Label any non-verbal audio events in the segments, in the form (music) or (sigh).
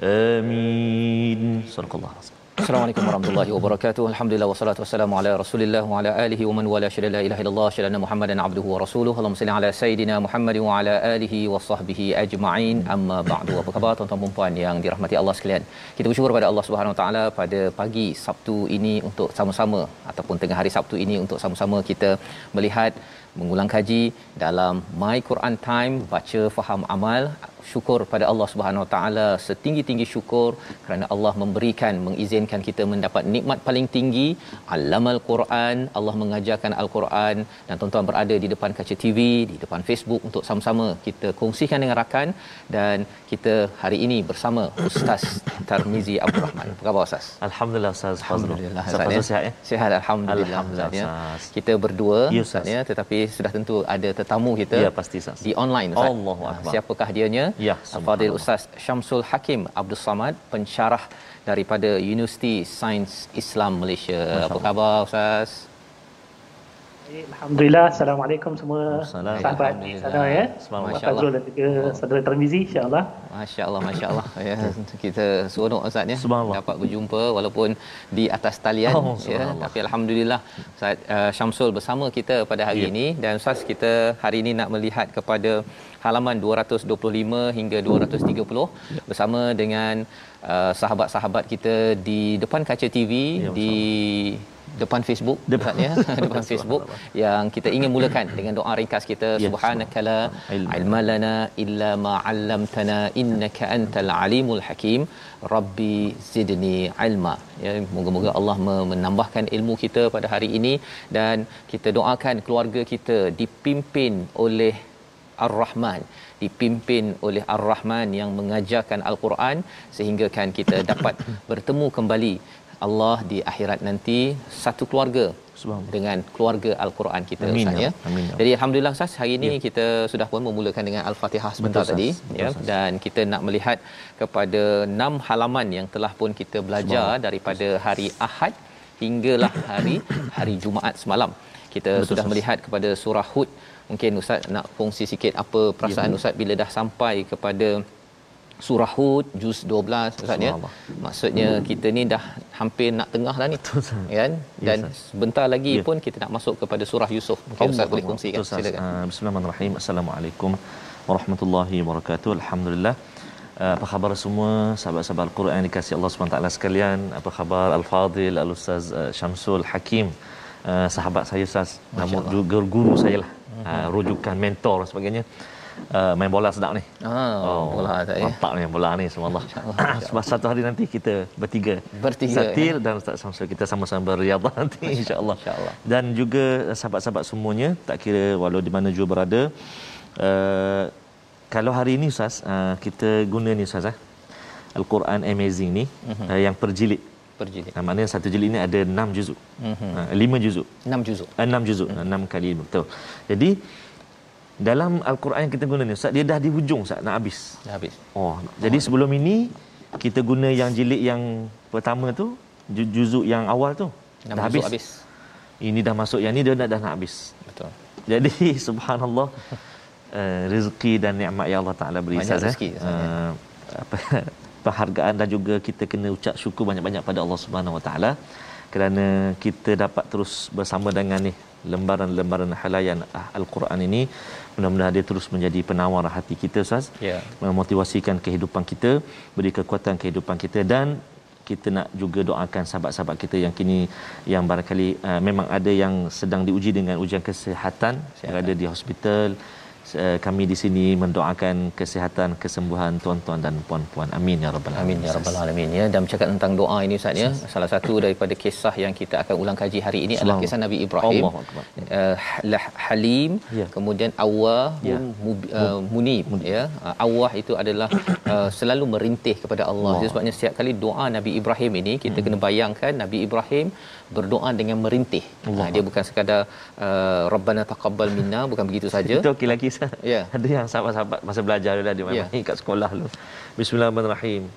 Amin. Subhanallah. Assalamualaikum warahmatullahi wabarakatuh. Alhamdulillah wassalatu wassalamu ala Rasulillah wa ala alihi wa man wala syada la ilaha illallah syada Muhammadan abduhu wa rasuluhu. Allahumma salli ala sayidina Muhammad wa ala alihi wa sahbihi ajma'in. Amma ba'du. Apa khabar tuan-tuan dan puan yang dirahmati Allah sekalian? Kita bersyukur pada Allah Subhanahu wa taala pada pagi Sabtu ini untuk sama-sama ataupun tengah hari Sabtu ini untuk sama-sama kita melihat mengulang kaji dalam My Quran Time baca faham amal syukur pada Allah Subhanahu Wa Taala setinggi-tinggi syukur kerana Allah memberikan mengizinkan kita mendapat nikmat paling tinggi Allamal Quran Allah mengajarkan Al-Quran dan tuan-tuan berada di depan kaca TV di depan Facebook untuk sama-sama kita kongsikan dengan rakan dan kita hari ini bersama Ustaz Tarmizi Abdul Rahman. Apa khabar Ustaz? Alhamdulillah Ustaz Fazrul. Alhamdulillah Ustaz sihat ya? Sihat alhamdulillah, Alhamdulillah, Ustaz, ya. Kita berdua Ya, Ustaz. ya tetapi sudah tentu ada tetamu kita Ya, pasti, Ustaz. di online Ustaz. Allahu Ah, Akbar. Siapakah dianya? Ya, Fadil. Ustaz Syamsul Hakim Abdul Samad pensyarah daripada Universiti Sains Islam Malaysia. Apa khabar Ustaz? Baik, Alhamdulillah. Assalamualaikum semua Assalamualaikum. sahabat di sana ya. Selamat. Muhammad Masya Allah. Fazrul dan juga saudara Termizi insya-Allah. Masya-Allah masya-Allah (laughs) ya kita seronok Ustaz ya Subhanallah. dapat berjumpa walaupun di atas talian Oh, ya subhanallah. tapi alhamdulillah Ustaz uh, Syamsul bersama kita pada hari Ya. ini dan Ustaz kita hari ini nak melihat kepada halaman 225 hingga 230 Ya. bersama dengan uh, sahabat-sahabat kita di depan kaca TV Ya, di depan Facebook Depan- ya? (laughs) Depan Facebook yang kita ingin mulakan dengan doa ringkas kita. Ya, subhanakala Ilmu. ilma lana illa ma 'allamtana innaka antal alimul hakim. Rabbi zidni ilma. Ya moga-moga Allah me- menambahkan ilmu kita pada hari ini dan kita doakan keluarga kita dipimpin oleh Ar-Rahman. Dipimpin oleh Ar-Rahman yang mengajarkan Al-Quran sehingga kan kita dapat (coughs) bertemu kembali Allah di akhirat nanti satu keluarga dengan keluarga Al-Quran kita Amin, Ustaz ya. ya. Amin, ya. Jadi alhamdulillah Ustaz hari ini kita sudah pun memulakan dengan Al-Fatihah sebentar Betul, tadi. Betul, ya Ustaz. dan kita nak melihat kepada enam halaman yang telah pun kita belajar daripada hari Ahad hinggalah hari hari Jumaat semalam. Kita Betul, sudah Ustaz. melihat kepada surah Hud. Mungkin Ustaz nak kongsi sikit apa perasaan Ustaz bila dah sampai kepada surah Hud juz 12 Ustaz ya. Maksudnya kita ni dah hampir nak tengah dah ni. Ustaz. Kan? Dan Ya, Ustaz. sebentar lagi Ya. pun kita nak masuk kepada surah Yusuf. Mungkin Ustaz boleh Allah. kongsikan. Betul. Silakan. Ah, Bismillahirrahmanirrahim. Assalamualaikum warahmatullahi wabarakatuh. Alhamdulillah. Ah, apa khabar semua sahabat-sahabat Al-Quran yang dikasihi Allah SWT sekalian? Apa khabar Al-Fadil, Al-Ustaz ah, Syamsul Hakim? Ah, sahabat saya Ustaz, namun juga guru saya lah. Ah, rujukan mentor dan sebagainya. Ah, main bola sedap ni. Ah, bola tak ya. Mantap ni bola ni subhanallah. (coughs) Sebab satu hari nanti kita bertiga. Bertiga, Ustaz Tir dan Ustaz Samsul kita sama-sama berriadah nanti (laughs) insya-Allah. Insya-Allah. Dan juga eh, sahabat-sahabat semuanya tak kira walau di mana juga berada uh, kalau hari ini Ustaz uh, kita guna ni Ustaz eh Al-Quran Amazing ni Mhm. uh, yang per jilid. Berjilid. Uh, maknanya satu jilid ni ada 6 juzuk. Mhm. Uh, 5 juzuk. 6 juzuk. Uh, 6 juzuk, uh, 6 kali lima, betul. Jadi dalam Al-Quran yang kita guna ni Ustaz dia dah di hujung Ustaz nak habis. Dah habis. Oh, jadi sebelum ini kita guna yang jilid yang pertama tu, ju- juzuk yang awal tu. Dah juzuk habis. habis. Ini dah masuk yang ni dia dah, dah nak habis. Betul. Jadi (laughs) subhanallah uh, rezeki dan nikmat yang Allah Taala beri Banyak Ustaz, eh. rezeki, ya. Uh, apa (laughs) penghargaan dan juga kita kena ucap syukur banyak-banyak pada Allah Subhanahu Wa Taala kerana kita dapat terus bersama dengan ni lembaran-lembaran halayan ah, Al-Quran ini mudah-mudahan dia terus menjadi penawar hati kita Ustaz Ya. memotivasikan kehidupan kita beri kekuatan kehidupan kita dan kita nak juga doakan sahabat-sahabat kita yang kini yang barangkali uh, memang ada yang sedang diuji dengan ujian kesihatan berada di hospital uh, kami di sini mendoakan kesihatan kesembuhan tuan-tuan dan puan-puan amin ya rabbal alamin ya rabbal alamin ya dan bercakap tentang doa ini Ustaz ya salah satu daripada kisah yang kita akan ulang kaji hari ini adalah kisah Nabi Ibrahim uh, Halim ya. kemudian Awwah ya. uh, Munib ya uh, Awwah itu adalah uh, selalu merintih kepada Allah Allah. sebabnya setiap kali doa Nabi Ibrahim ini kita hmm. kena bayangkan Nabi Ibrahim berdoa dengan merintih Allah. Ha, dia bukan sekadar uh, rabbana taqabbal minna bukan begitu saja itu okey lagi (laughs) ya. Ada yang sahabat-sahabat masa belajar dia memang ya. kat sekolah lu bismillahirrahmanirrahim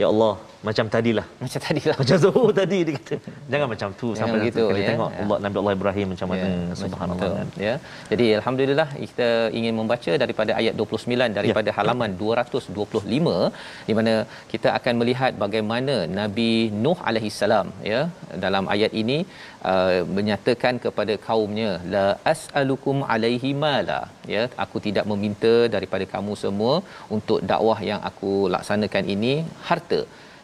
Ya Allah, macam tadilah. Macam tadilah. Macam tu tadi dia kata. Jangan macam tu Jangan sampai gitu, kali ya. tengok ya. Allah Nabi Allah Ibrahim macam mana ya. subhanallah. Kan. Ya. Jadi alhamdulillah kita ingin membaca daripada ayat 29 daripada ya. halaman 225 di mana kita akan melihat bagaimana Nabi Nuh alaihi salam ya dalam ayat ini uh, menyatakan kepada kaumnya la as'alukum alaihi mala ya aku tidak meminta daripada kamu semua untuk dakwah yang aku laksanakan ini harta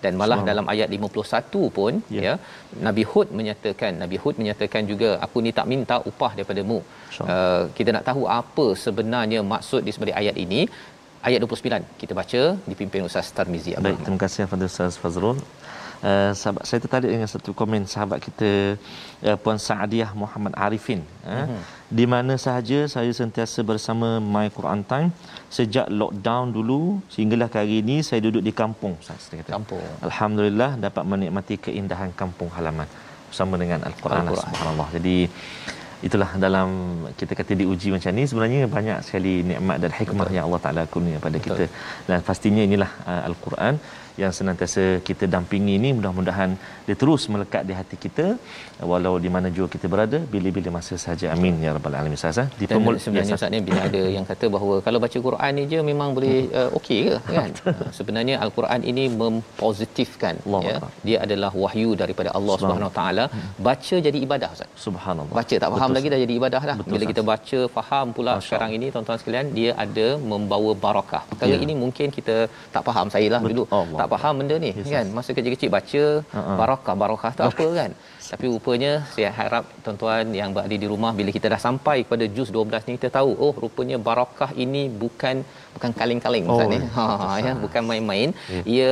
dan malah Semang. dalam ayat 51 pun ya. ya Nabi Hud menyatakan Nabi Hud menyatakan juga aku ni tak minta upah daripadamu. Uh, kita nak tahu apa sebenarnya maksud di sebalik ayat ini. Ayat 29 kita baca dipimpin Ustaz Tarmizi Baik terima kasih kepada Ustaz Fazrul Uh, sahabat saya tertarik dengan satu komen sahabat kita uh, Puan Saadiah Muhammad Arifin uh, uh-huh. di mana sahaja saya sentiasa bersama My Quran Time sejak lockdown dulu sehinggalah hari ini saya duduk di kampung saya kata. kampung alhamdulillah dapat menikmati keindahan kampung halaman bersama dengan al-Quran, al-Quran. subhanallah jadi itulah dalam kita kata diuji macam ni sebenarnya banyak sekali nikmat dan hikmah Betul. yang Allah Taala kurnia pada Betul. kita dan pastinya inilah uh, al-Quran yang senantiasa kita dampingi ini mudah-mudahan dia terus melekat di hati kita. Walau di mana jua kita berada bila-bila masa saja. Amin ya rabbal alamin saza di pemul sebenarnya Ustaz ni bila (coughs) ada yang kata bahawa kalau baca Quran ni je memang boleh uh, okey ke kan? (laughs) Uh, sebenarnya al-Quran ini mempositifkan Allah ya Allah. dia adalah wahyu daripada Allah Subhanahu taala. Baca jadi ibadah Ustaz. Subhanallah. Baca tak faham Betul. lagi dah jadi ibadah dah. Betul, bila kita baca faham pula Masya sekarang ini tuan-tuan sekalian dia ada membawa barakah. Kalau ya. ini mungkin kita tak faham saya lah dulu. Allah. Tak faham benda ni yes, kan? masa kecil-kecil baca uh-huh. barakah barakah tu apa (laughs) kan? Tapi rupanya saya harap tuan-tuan yang berada di rumah bila kita dah sampai kepada juz 12 ni kita tahu oh rupanya barakah ini bukan bukan kaleng-kaleng oh, ni. ha ya bukan main-main. Yeah. ia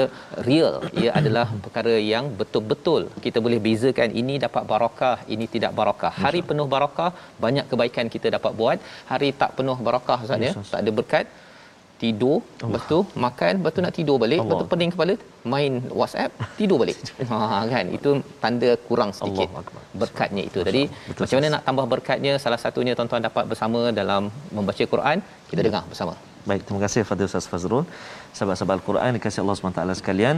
real. Ia adalah perkara yang betul-betul kita boleh bezakan ini dapat barakah ini tidak barakah hari penuh barakah banyak kebaikan kita dapat buat. Hari tak penuh barakah ustaz ya tak ada berkat tidur Allah. lepas tu makan lepas tu nak tidur balik Allah. lepas tu pening kepala main WhatsApp tidur balik. (laughs) Ha kan? Itu tanda kurang sedikit berkatnya itu. Jadi Betul. macam mana nak tambah berkatnya? Salah satunya tuan-tuan dapat bersama dalam membaca Quran. Kita ya. dengar bersama. Baik terima kasih Fadil Ustaz Fazrul. Sahabat-sahabat Al-Quran dikasih Allah SWT sekalian.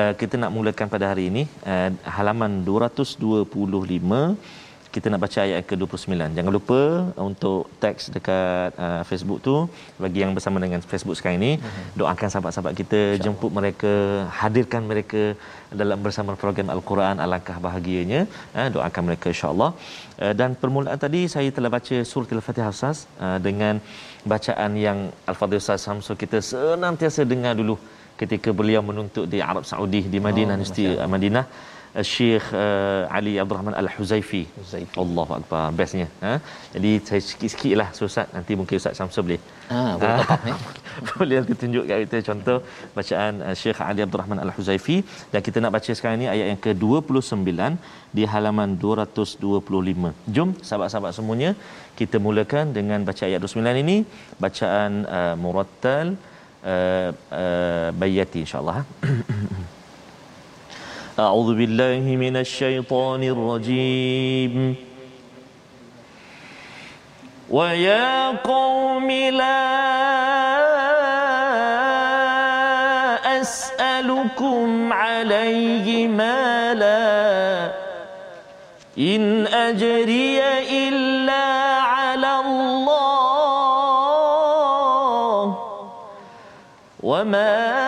Uh, kita nak mulakan pada hari ini. Uh, halaman 225 kita nak baca ayat ke-29. Jangan lupa untuk teks dekat uh, Facebook tu bagi yang bersama dengan Facebook sekarang ini, uh-huh. doakan sahabat-sahabat kita, jemput mereka, hadirkan mereka dalam bersama program Al-Quran alangkah bahagianya. Uh, doakan mereka insya-Allah. Uh, dan permulaan tadi saya telah baca surah Al-Fatihah Ustaz uh, dengan bacaan yang Al-Fadhil Ustaz Samsul kita senantiasa dengar dulu ketika beliau menuntut di Arab Saudi di Madinah, oh, Universiti Madinah. Syekh uh, Ali Abdul Rahman Al-Huzaifi. Huzaifi. Allahu akbar. Bestnya. Ha? Jadi saya sikit-sikit lah Ustaz. Nanti mungkin Ustaz Samsul boleh. Ha, boleh top up, ya? (laughs) boleh nanti tunjuk kat kita contoh bacaan uh, Syekh Ali Abdul Rahman Al-Huzaifi. Dan kita nak baca sekarang ni ayat yang ke-29 di halaman 225. Jom sahabat-sahabat semuanya kita mulakan dengan baca ayat 29 ini. Bacaan uh, Murattal uh, uh, Bayati insyaAllah. (clears throat) أعوذ بالله من الشيطان الرجيم. ويا قوم لا أسألكم عليه مالا. إن أجري إلا على الله. وما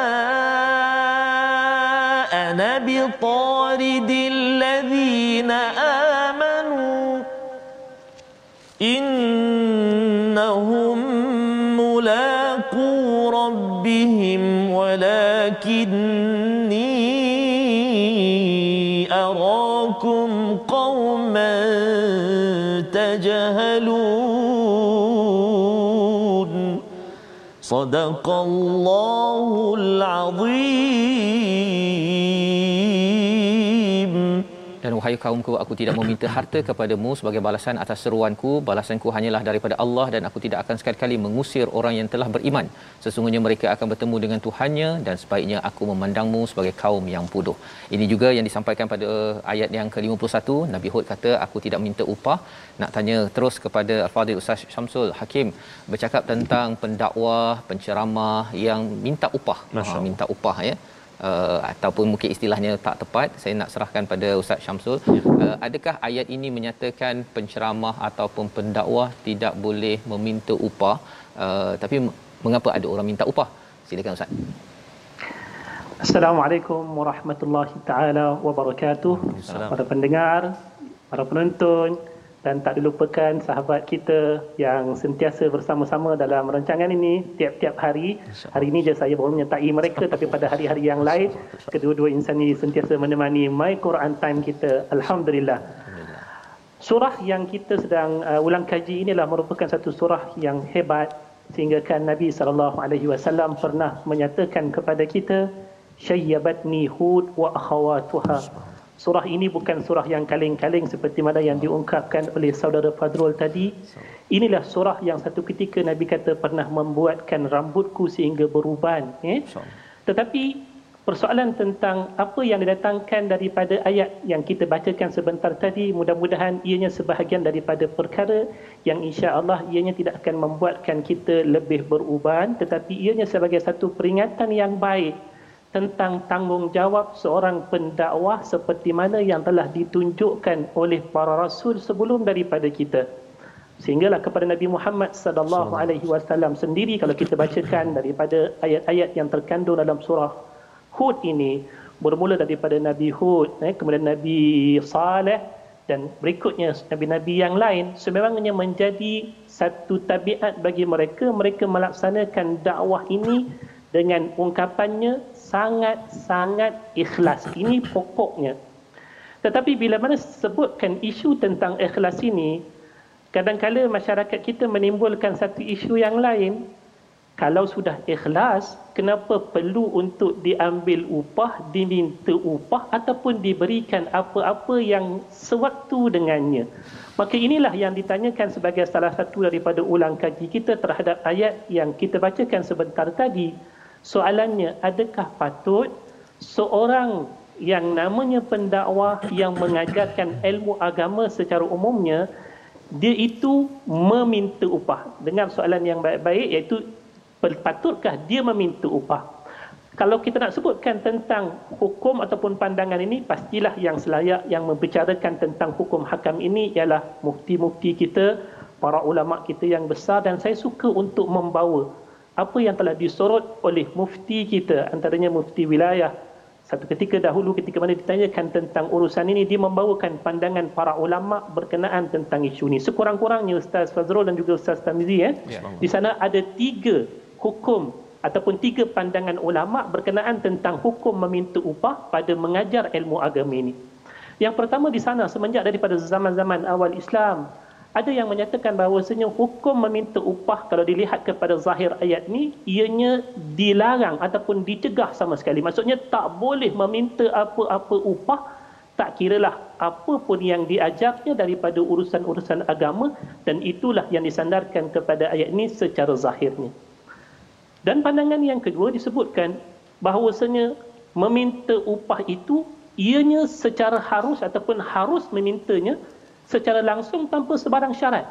صدق الله العظيم wahai kaumku, aku tidak meminta harta kepadamu sebagai balasan atas seruanku. Balasanku hanyalah daripada Allah dan aku tidak akan sekali-kali mengusir orang yang telah beriman. Sesungguhnya mereka akan bertemu dengan Tuhannya dan sebaiknya aku memandangmu sebagai kaum yang bodoh. Ini juga yang disampaikan pada ayat yang ke-51. Nabi Hud kata, aku tidak minta upah. Nak tanya terus kepada Al-Fadhil Ustaz Syamsul Hakim bercakap tentang pendakwah, penceramah yang minta upah. Ha, minta upah ya uh, ataupun mungkin istilahnya tak tepat saya nak serahkan pada Ustaz Syamsul. Ya. uh, adakah ayat ini menyatakan penceramah ataupun pendakwah tidak boleh meminta upah? Uh, tapi mengapa ada orang minta upah? Silakan Ustaz. Assalamualaikum warahmatullahi taala wabarakatuh. Para pendengar para penonton dan tak dilupakan sahabat kita yang sentiasa bersama-sama dalam rancangan ini tiap-tiap hari. Hari ini je saya baru menyertai mereka tapi pada hari-hari yang lain kedua-dua insan ini sentiasa menemani My Quran Time kita. Alhamdulillah. Surah yang kita sedang uh, ulang kaji inilah merupakan satu surah yang hebat sehingga kan Nabi sallallahu alaihi wasallam pernah menyatakan kepada kita syayyabatni hud wa akhawatuha Surah ini bukan surah yang kaleng-kaleng seperti mana yang diungkapkan oleh saudara Fadrul tadi. Inilah surah yang satu ketika Nabi kata pernah membuatkan rambutku sehingga beruban. Eh? Tetapi persoalan tentang apa yang didatangkan daripada ayat yang kita bacakan sebentar tadi, mudah-mudahan ianya sebahagian daripada perkara yang insya-Allah ianya tidak akan membuatkan kita lebih beruban tetapi ianya sebagai satu peringatan yang baik tentang tanggungjawab seorang pendakwah seperti mana yang telah ditunjukkan oleh para rasul sebelum daripada kita. Sehinggalah kepada Nabi Muhammad sallallahu alaihi wasallam sendiri kalau kita bacakan (coughs) daripada ayat-ayat yang terkandung dalam surah Hud ini bermula daripada Nabi Hud, eh, kemudian Nabi Saleh dan berikutnya nabi-nabi yang lain sebenarnya menjadi satu tabiat bagi mereka mereka melaksanakan dakwah ini dengan ungkapannya sangat-sangat ikhlas. Ini pokoknya. Tetapi bila mana sebutkan isu tentang ikhlas ini, kadang-kala masyarakat kita menimbulkan satu isu yang lain. Kalau sudah ikhlas, kenapa perlu untuk diambil upah, diminta upah ataupun diberikan apa-apa yang sewaktu dengannya. Maka inilah yang ditanyakan sebagai salah satu daripada ulang kaji kita terhadap ayat yang kita bacakan sebentar tadi. Soalannya, adakah patut seorang yang namanya pendakwah yang mengajarkan ilmu agama secara umumnya, dia itu meminta upah? Dengar soalan yang baik-baik iaitu, patutkah dia meminta upah? Kalau kita nak sebutkan tentang hukum ataupun pandangan ini, pastilah yang selayak yang membicarakan tentang hukum hakam ini ialah mufti-mufti kita, para ulama kita yang besar dan saya suka untuk membawa apa yang telah disorot oleh mufti kita antaranya mufti wilayah. Satu ketika dahulu ketika mana ditanyakan tentang urusan ini dia membawakan pandangan para ulama berkenaan tentang isu ini. Sekurang-kurangnya Ustaz Fazrul dan juga Ustaz Tamizi eh ya. di sana ada tiga hukum ataupun tiga pandangan ulama berkenaan tentang hukum meminta upah pada mengajar ilmu agama ini. Yang pertama di sana semenjak daripada zaman-zaman awal Islam ada yang menyatakan bahawasanya hukum meminta upah kalau dilihat kepada zahir ayat ni ianya dilarang ataupun dicegah sama sekali. Maksudnya tak boleh meminta apa-apa upah tak kiralah apa pun yang diajarnya daripada urusan-urusan agama dan itulah yang disandarkan kepada ayat ini secara zahirnya. Dan pandangan yang kedua disebutkan bahawasanya meminta upah itu ianya secara harus ataupun harus memintanya secara langsung tanpa sebarang syarat.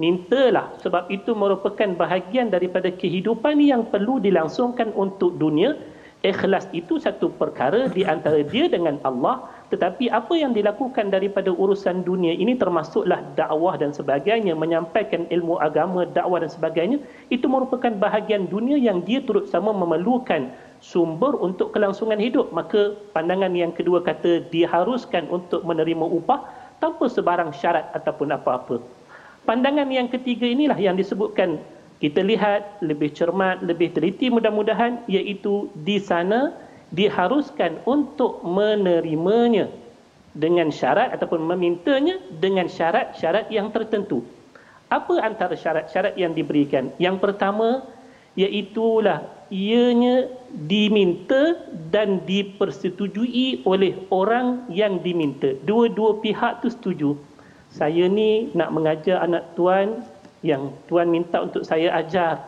Mintalah sebab itu merupakan bahagian daripada kehidupan yang perlu dilangsungkan untuk dunia. Ikhlas itu satu perkara di antara dia dengan Allah. Tetapi apa yang dilakukan daripada urusan dunia ini termasuklah dakwah dan sebagainya. Menyampaikan ilmu agama, dakwah dan sebagainya. Itu merupakan bahagian dunia yang dia turut sama memerlukan sumber untuk kelangsungan hidup. Maka pandangan yang kedua kata diharuskan untuk menerima upah tanpa sebarang syarat ataupun apa-apa. Pandangan yang ketiga inilah yang disebutkan kita lihat lebih cermat, lebih teliti mudah-mudahan iaitu di sana diharuskan untuk menerimanya dengan syarat ataupun memintanya dengan syarat-syarat yang tertentu. Apa antara syarat-syarat yang diberikan? Yang pertama, Iaitulah ianya diminta dan dipersetujui oleh orang yang diminta. Dua-dua pihak tu setuju. Saya ni nak mengajar anak tuan yang tuan minta untuk saya ajar.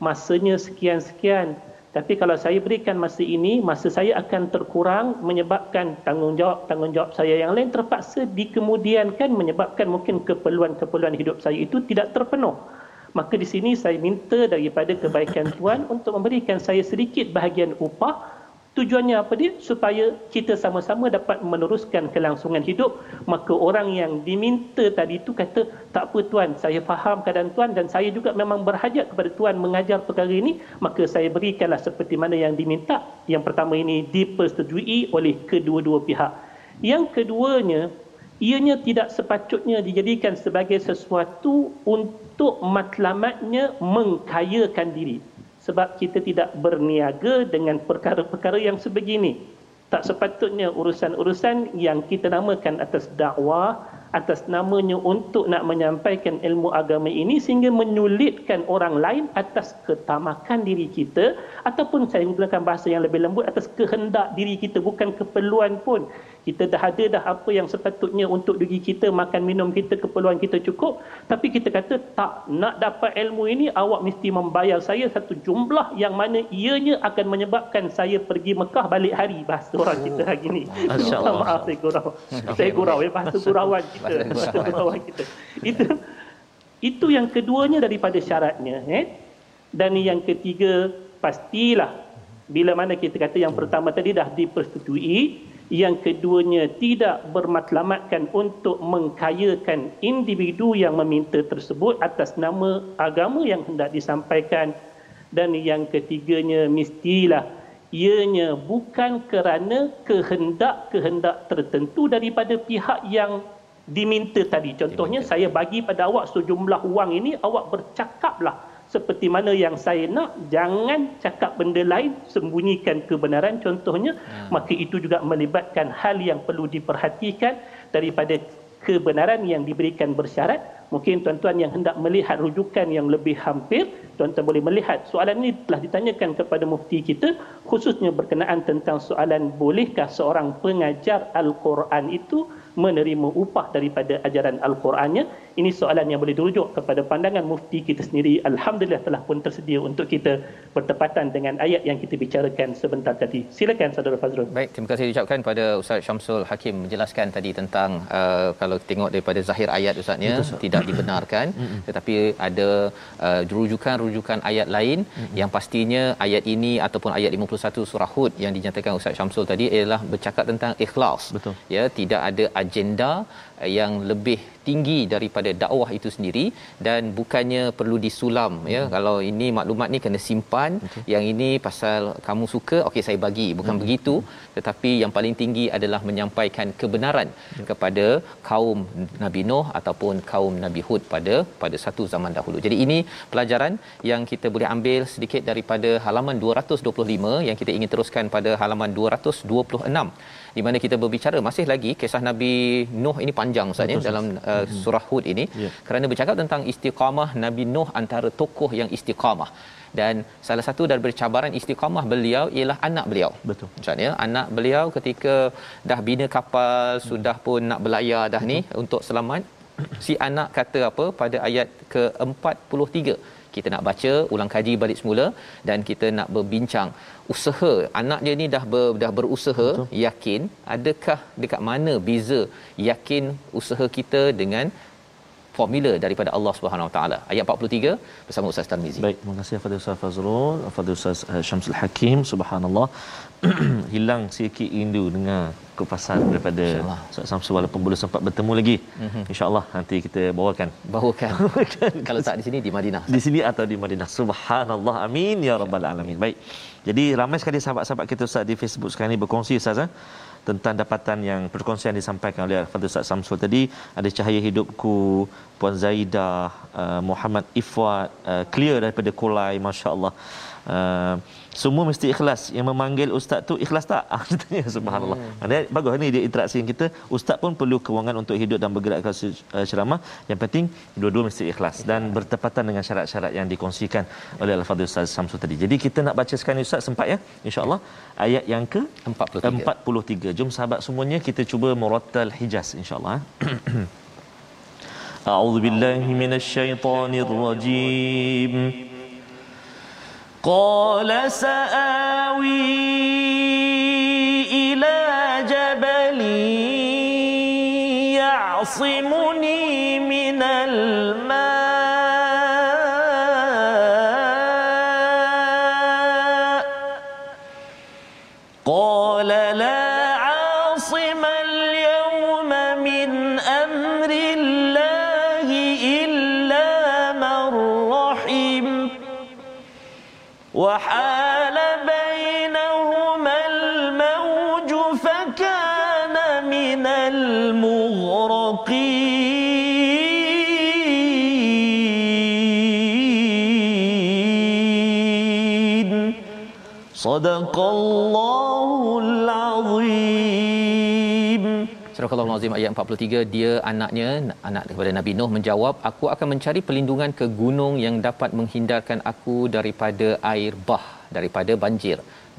Masanya sekian-sekian. Tapi kalau saya berikan masa ini, masa saya akan terkurang menyebabkan tanggungjawab-tanggungjawab saya yang lain terpaksa dikemudiankan menyebabkan mungkin keperluan-keperluan hidup saya itu tidak terpenuh. Maka di sini saya minta daripada kebaikan Tuhan untuk memberikan saya sedikit bahagian upah Tujuannya apa dia? Supaya kita sama-sama dapat meneruskan kelangsungan hidup. Maka orang yang diminta tadi itu kata, tak apa Tuan, saya faham keadaan Tuan dan saya juga memang berhajat kepada Tuan mengajar perkara ini. Maka saya berikanlah seperti mana yang diminta. Yang pertama ini dipersetujui oleh kedua-dua pihak. Yang keduanya, ianya tidak sepatutnya dijadikan sebagai sesuatu untuk matlamatnya mengkayakan diri sebab kita tidak berniaga dengan perkara-perkara yang sebegini. Tak sepatutnya urusan-urusan yang kita namakan atas dakwah, atas namanya untuk nak menyampaikan ilmu agama ini sehingga menyulitkan orang lain atas ketamakan diri kita ataupun saya gunakan bahasa yang lebih lembut atas kehendak diri kita bukan keperluan pun kita dah ada dah apa yang sepatutnya untuk diri kita makan minum kita keperluan kita cukup. Tapi kita kata tak nak dapat ilmu ini awak mesti membayar saya satu jumlah yang mana ianya akan menyebabkan saya pergi Mekah balik hari bahasa orang kita hari ini (laughs) maaf saya gurau. Saya gurau ya bahasa gurauan kita. Bahasa gurauan kita. Itu itu yang keduanya daripada syaratnya eh. Dan yang ketiga pastilah bila mana kita kata yang pertama tadi dah dipersetujui yang keduanya tidak bermatlamatkan untuk mengkayakan individu yang meminta tersebut atas nama agama yang hendak disampaikan. Dan yang ketiganya mestilah ianya bukan kerana kehendak-kehendak tertentu daripada pihak yang diminta tadi. Contohnya saya bagi pada awak sejumlah wang ini awak bercakaplah seperti mana yang saya nak jangan cakap benda lain sembunyikan kebenaran. Contohnya hmm. maka itu juga melibatkan hal yang perlu diperhatikan daripada kebenaran yang diberikan bersyarat. Mungkin tuan-tuan yang hendak melihat rujukan yang lebih hampir tuan-tuan boleh melihat. Soalan ini telah ditanyakan kepada mufti kita khususnya berkenaan tentang soalan bolehkah seorang pengajar al-Quran itu menerima upah daripada ajaran Al-Qurannya. Ini soalan yang boleh dirujuk kepada pandangan mufti kita sendiri. Alhamdulillah telah pun tersedia untuk kita bertepatan dengan ayat yang kita bicarakan sebentar tadi. Silakan Saudara Fazrul. Baik, terima kasih diucapkan pada Ustaz Syamsul Hakim menjelaskan tadi tentang uh, kalau tengok daripada zahir ayat Ustaznya Betul, tidak dibenarkan tetapi ada uh, rujukan-rujukan ayat lain yang pastinya ayat ini ataupun ayat 51 surah Hud yang dinyatakan Ustaz Syamsul tadi ialah bercakap tentang ikhlas. Betul. Ya, tidak ada agenda yang lebih tinggi daripada dakwah itu sendiri dan bukannya perlu disulam ya hmm. kalau ini maklumat ni kena simpan okay. yang ini pasal kamu suka okey saya bagi bukan hmm. begitu tetapi yang paling tinggi adalah menyampaikan kebenaran yep. Ya. kepada kaum Nabi Nuh ataupun kaum Nabi Hud pada pada satu zaman dahulu jadi ini pelajaran yang kita boleh ambil sedikit daripada halaman 225 yang kita ingin teruskan pada halaman 226 di mana kita berbicara masih lagi kisah Nabi Nuh ini panjang Ustaz ya dalam uh, surah Hud ini yeah. kerana bercakap tentang istiqamah Nabi Nuh antara tokoh yang istiqamah dan salah satu daripada cabaran istiqamah beliau ialah anak beliau. Betul. Maksudnya anak beliau ketika dah bina kapal hmm. sudah pun nak berlayar dah Betul. ni untuk selamat si anak kata apa pada ayat ke-43 kita nak baca ulang kaji balik semula dan kita nak berbincang usaha anak dia ni dah ber, dah berusaha Betul. yakin adakah dekat mana beza yakin usaha kita dengan formula daripada Allah Subhanahu Wa Taala. Ayat 43 bersama Ustaz Tarmizi. Baik, terima kasih kepada Ustaz Fazrul, kepada Ustaz uh, Syamsul Hakim. Subhanallah. (clears throat) Hilang sikit rindu dengar kupasan daripada Ustaz Samsul walaupun belum sempat bertemu lagi. Mm-hmm. Insya-Allah nanti kita bawakan. (laughs) Bawakan. Kalau tak di sini di Madinah. Di sini atau di Madinah. Subhanallah. Amin ya rabbal alamin. Baik. Jadi ramai sekali sahabat-sahabat kita Ustaz di Facebook sekarang ni berkongsi Ustaz eh? tentang dapatan yang perkongsian disampaikan oleh Fadil Ustaz Samsul tadi ada cahaya hidupku Puan Zaidah uh, Muhammad Ifwat uh, clear daripada Kulai masya-Allah uh, semua mesti ikhlas yang memanggil ustaz tu ikhlas tak (laughs) ah katanya subhanallah hmm. Maksudnya, bagus ni dia interaksi yang kita ustaz pun perlu kewangan untuk hidup dan bergerak ke uh, ceramah yang penting dua-dua mesti ikhlas dan bertepatan dengan syarat-syarat yang dikongsikan oleh al-fadhil ustaz Samsul tadi jadi kita nak baca sekarang ustaz sempat ya insyaallah ayat yang ke 43 43 jom sahabat semuanya kita cuba murattal hijaz insyaallah أعوذ بالله من الشيطان الرجيم قال سآوي إلى جبل يعصمني Sadaqallahul Azim. Surah Al-Azim ayat 43 dia anaknya anak kepada Nabi Nuh menjawab aku akan mencari perlindungan ke gunung yang dapat menghindarkan aku daripada air bah daripada banjir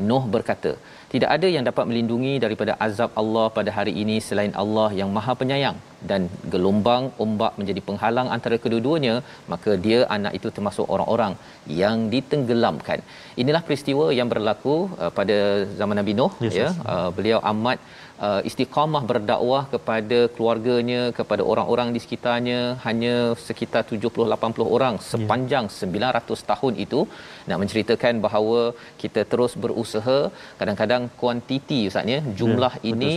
Nuh berkata tidak ada yang dapat melindungi daripada azab Allah pada hari ini selain Allah yang Maha Penyayang. Dan gelombang ombak menjadi penghalang antara kedua-duanya maka dia anak itu termasuk orang-orang yang ditenggelamkan. Inilah peristiwa yang berlaku uh, pada zaman Nabi Nuh Yes, ya. yes. uh, beliau amat uh, istiqamah berdakwah kepada keluarganya kepada orang-orang di sekitarnya hanya sekitar 70 80 orang sepanjang 900 tahun itu nak menceritakan bahawa kita terus berusaha. Kadang-kadang kuantiti ustaz ya jumlah betul, ini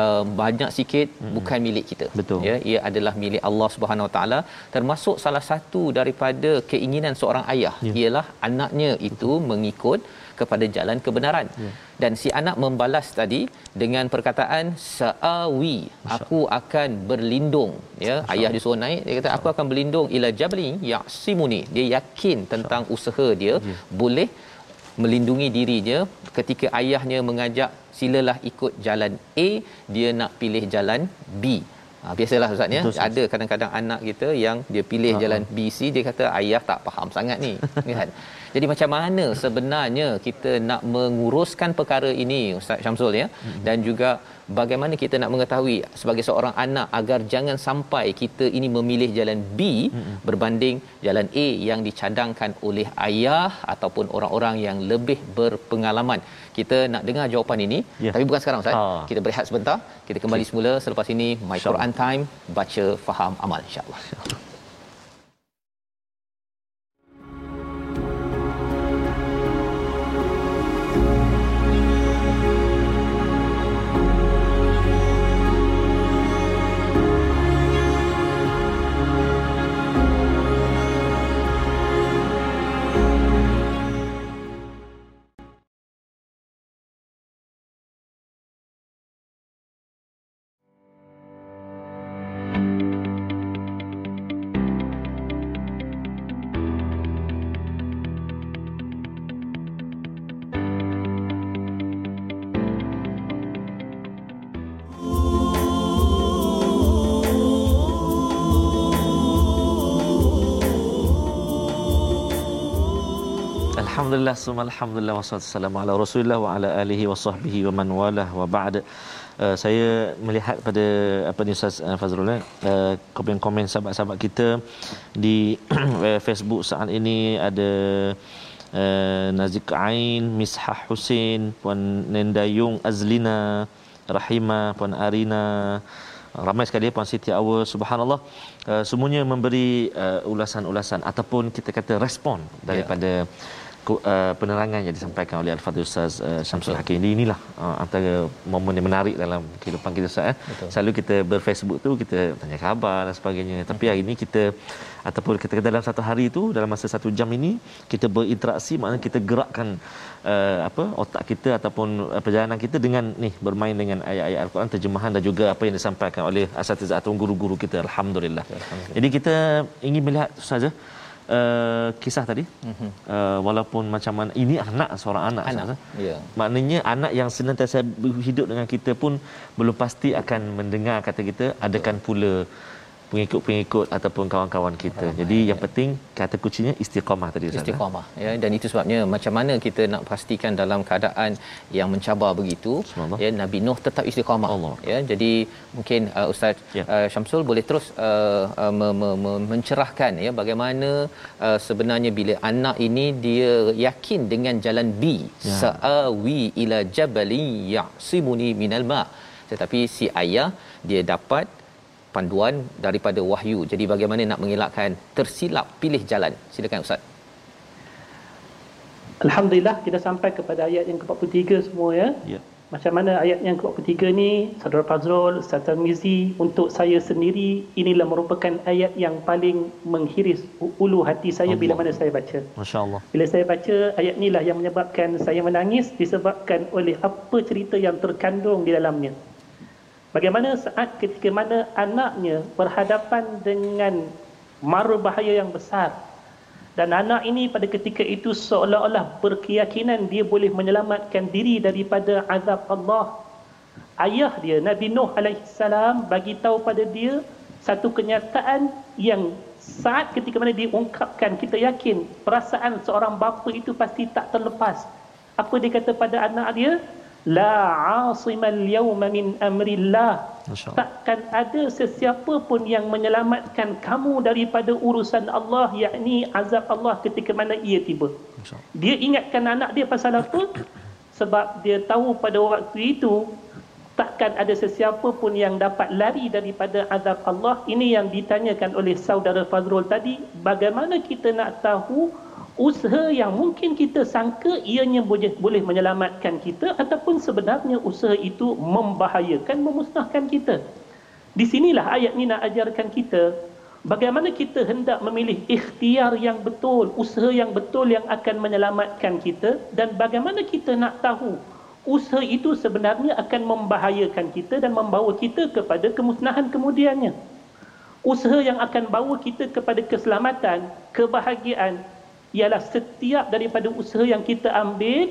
uh, banyak sikit bukan milik kita. Betul. ya ia adalah milik Allah Subhanahu Wa Taala. Termasuk salah satu daripada keinginan seorang ayah Ya. ialah anaknya itu mengikut kepada jalan kebenaran. Ya. dan si anak membalas tadi dengan perkataan saawi aku akan berlindung. Ya ayah disuruh naik dia kata aku akan berlindung ila jabali yasimuni. Dia yakin tentang usaha dia Ya. boleh melindungi dirinya ketika ayahnya mengajak silalah ikut jalan A dia nak pilih jalan B Ha, biasalah Ustaz ya. Ada kadang-kadang anak kita yang dia pilih Ha, jalan B C dia kata ayah tak faham sangat ni kan. (laughs) Jadi macam mana sebenarnya kita nak menguruskan perkara ini Ustaz Syamsul ya? Hmm. dan juga bagaimana kita nak mengetahui sebagai seorang anak agar jangan sampai kita ini memilih jalan B Hmm. berbanding jalan A yang dicadangkan oleh ayah ataupun orang-orang yang lebih berpengalaman kita nak dengar jawapan ini Ya. tapi bukan sekarang Ustaz Ha. kita berehat sebentar kita kembali semula selepas ini my. Quran time baca faham amal insyaallah Alhamdulillah summa alhamdulillah wassalatu wassalamu ala Rasulillah wa ala alihi wa sahbihi wa man walah wa ba'd. Uh, saya melihat pada apa ni Ustaz uh, Fazrul eh, uh, komen-komen sahabat-sahabat kita di (clears throat) Facebook saat ini ada uh, Nazik Ain, Mishah Hussein, Puan Nendayung Azlina, Rahima, Puan Arina, ramai sekali Puan Siti Awa subhanallah uh, semuanya memberi uh, ulasan-ulasan ataupun kita kata respon daripada ku- uh, penerangan yang disampaikan oleh Al-Fadhil Ustaz uh, Syamsul Hakim. Ini inilah uh, antara momen yang menarik dalam kehidupan kita Ustaz eh. selalu kita berFacebook tu kita tanya khabar dan sebagainya. Tapi hari ini kita ataupun kita dalam satu hari itu dalam masa satu jam ini kita berinteraksi maknanya kita gerakkan uh, apa otak kita ataupun uh, perjalanan kita dengan ni bermain dengan ayat-ayat al-Quran terjemahan dan juga apa yang disampaikan oleh asatizah atau guru-guru kita. Alhamdulillah. Jadi kita ingin melihat saja uh, kisah tadi uh-huh. uh, walaupun macam mana ini anak seorang anak, anak. Sahaja. Ya. maknanya anak yang senantiasa hidup dengan kita pun belum pasti akan mendengar kata kita adakan pula pengikut-pengikut ataupun kawan-kawan kita. Ramai, Jadi yang ya. penting kata kuncinya istiqamah tadi Ustaz. Istiqamah ya dan itu sebabnya macam mana kita nak pastikan dalam keadaan yang mencabar begitu ya Nabi Nuh tetap istiqamah Allah. ya. Jadi mungkin uh, Ustaz ya. uh, Syamsul boleh terus uh, uh, me- me- me- mencerahkan ya bagaimana uh, sebenarnya bila anak ini dia yakin dengan jalan B ya. sa'awi ila jabali ya'simuni minal ma' tetapi si ayah dia dapat panduan daripada wahyu. Jadi bagaimana nak mengelakkan tersilap pilih jalan? Silakan ustaz. Alhamdulillah kita sampai kepada ayat yang ke-43 semua ya. Ya. Macam mana ayat yang ke-43 ni Saudara Fazrul, Ustaz Tarmizi untuk saya sendiri inilah merupakan ayat yang paling menghiris ulu hati saya Allah. bila mana saya baca. Masya-Allah. Bila saya baca ayat inilah yang menyebabkan saya menangis disebabkan oleh apa cerita yang terkandung di dalamnya. Bagaimana saat ketika mana anaknya berhadapan dengan mara bahaya yang besar dan anak ini pada ketika itu seolah-olah berkeyakinan dia boleh menyelamatkan diri daripada azab Allah. Ayah dia Nabi Nuh alaihissalam bagi tahu pada dia satu kenyataan yang saat ketika mana diungkapkan kita yakin perasaan seorang bapa itu pasti tak terlepas. Apa dia kata pada anak dia? La asimal yawma min amrillah. Takkan ada sesiapa pun yang menyelamatkan kamu daripada urusan Allah yakni azab Allah ketika mana ia tiba. Dia ingatkan anak dia pasal apa? (coughs) Sebab dia tahu pada waktu itu takkan ada sesiapa pun yang dapat lari daripada azab Allah. Ini yang ditanyakan oleh saudara Fazrul tadi. Bagaimana kita nak tahu usaha yang mungkin kita sangka ianya boleh, boleh menyelamatkan kita ataupun sebenarnya usaha itu membahayakan, memusnahkan kita. Di sinilah ayat ini nak ajarkan kita bagaimana kita hendak memilih ikhtiar yang betul, usaha yang betul yang akan menyelamatkan kita dan bagaimana kita nak tahu usaha itu sebenarnya akan membahayakan kita dan membawa kita kepada kemusnahan kemudiannya. Usaha yang akan bawa kita kepada keselamatan, kebahagiaan, ialah setiap daripada usaha yang kita ambil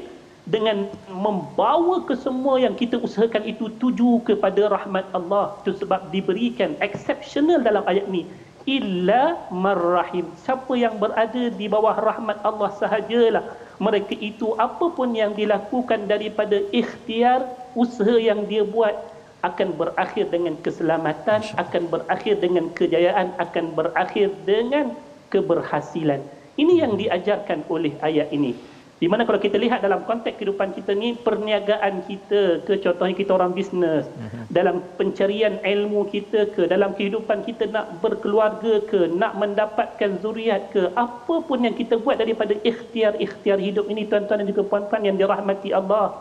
dengan membawa ke semua yang kita usahakan itu tuju kepada rahmat Allah. Itu sebab diberikan exceptional dalam ayat ini illa marrahim. Siapa yang berada di bawah rahmat Allah sahajalah. Mereka itu apapun yang dilakukan daripada ikhtiar usaha yang dia buat akan berakhir dengan keselamatan akan berakhir dengan kejayaan akan berakhir dengan keberhasilan ini yang diajarkan oleh ayat ini. Di mana kalau kita lihat dalam konteks kehidupan kita ni perniagaan kita ke contohnya kita orang bisnes uh-huh. dalam pencarian ilmu kita ke dalam kehidupan kita nak berkeluarga ke nak mendapatkan zuriat ke apa pun yang kita buat daripada ikhtiar-ikhtiar hidup ini tuan-tuan dan juga puan-puan yang dirahmati Allah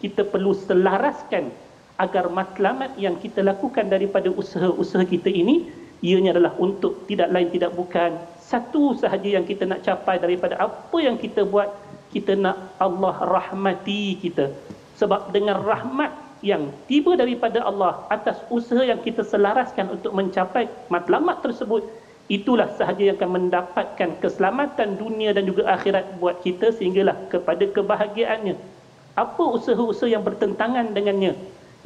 kita perlu selaraskan agar matlamat yang kita lakukan daripada usaha-usaha kita ini ianya adalah untuk tidak lain tidak bukan satu sahaja yang kita nak capai daripada apa yang kita buat kita nak Allah rahmati kita. Sebab dengan rahmat yang tiba daripada Allah atas usaha yang kita selaraskan untuk mencapai matlamat tersebut itulah sahaja yang akan mendapatkan keselamatan dunia dan juga akhirat buat kita sehinggalah kepada kebahagiaannya. Apa usaha-usaha yang bertentangan dengannya?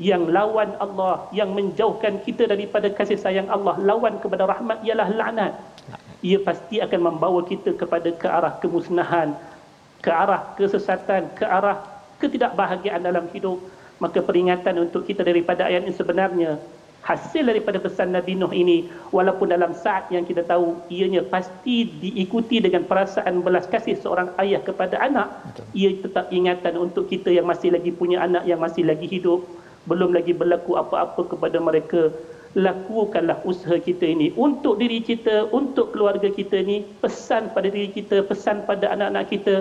Yang lawan Allah yang menjauhkan kita daripada kasih sayang Allah lawan kepada rahmat ialah laknat ia pasti akan membawa kita kepada ke arah kemusnahan, ke arah kesesatan, ke arah ketidakbahagiaan dalam hidup. Maka peringatan untuk kita daripada ayat ini sebenarnya hasil daripada pesan Nabi Nuh ini walaupun dalam saat yang kita tahu ianya pasti diikuti dengan perasaan belas kasih seorang ayah kepada anak Betul. ia tetap ingatan untuk kita yang masih lagi punya anak yang masih lagi hidup belum lagi berlaku apa-apa kepada mereka lakukanlah usaha kita ini. Untuk diri kita, untuk keluarga kita ni, pesan pada diri kita, pesan pada anak-anak kita,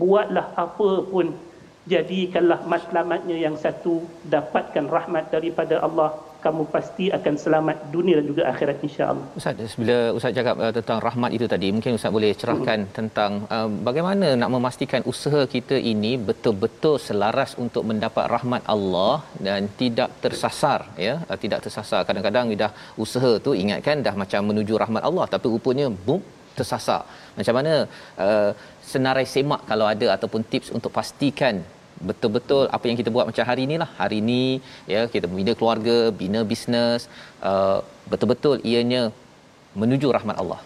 buatlah apa pun, jadikanlah matlamatnya yang satu, dapatkan rahmat daripada Allah kamu pasti akan selamat dunia dan juga akhirat insya-Allah. Ustaz, bila Ustaz cakap uh, tentang rahmat itu tadi, mungkin Ustaz boleh cerahkan hmm. tentang uh, bagaimana nak memastikan usaha kita ini betul-betul selaras untuk mendapat rahmat Allah dan tidak tersasar ya, uh, tidak tersasar. Kadang-kadang dah usaha tu ingatkan dah macam menuju rahmat Allah tapi rupanya boom tersasar macam mana uh, senarai semak kalau ada ataupun tips untuk pastikan betul-betul apa yang kita buat macam hari inilah. Hari ini ya kita bina keluarga bina bisnes. Uh, betul-betul ianya menuju rahmat Allah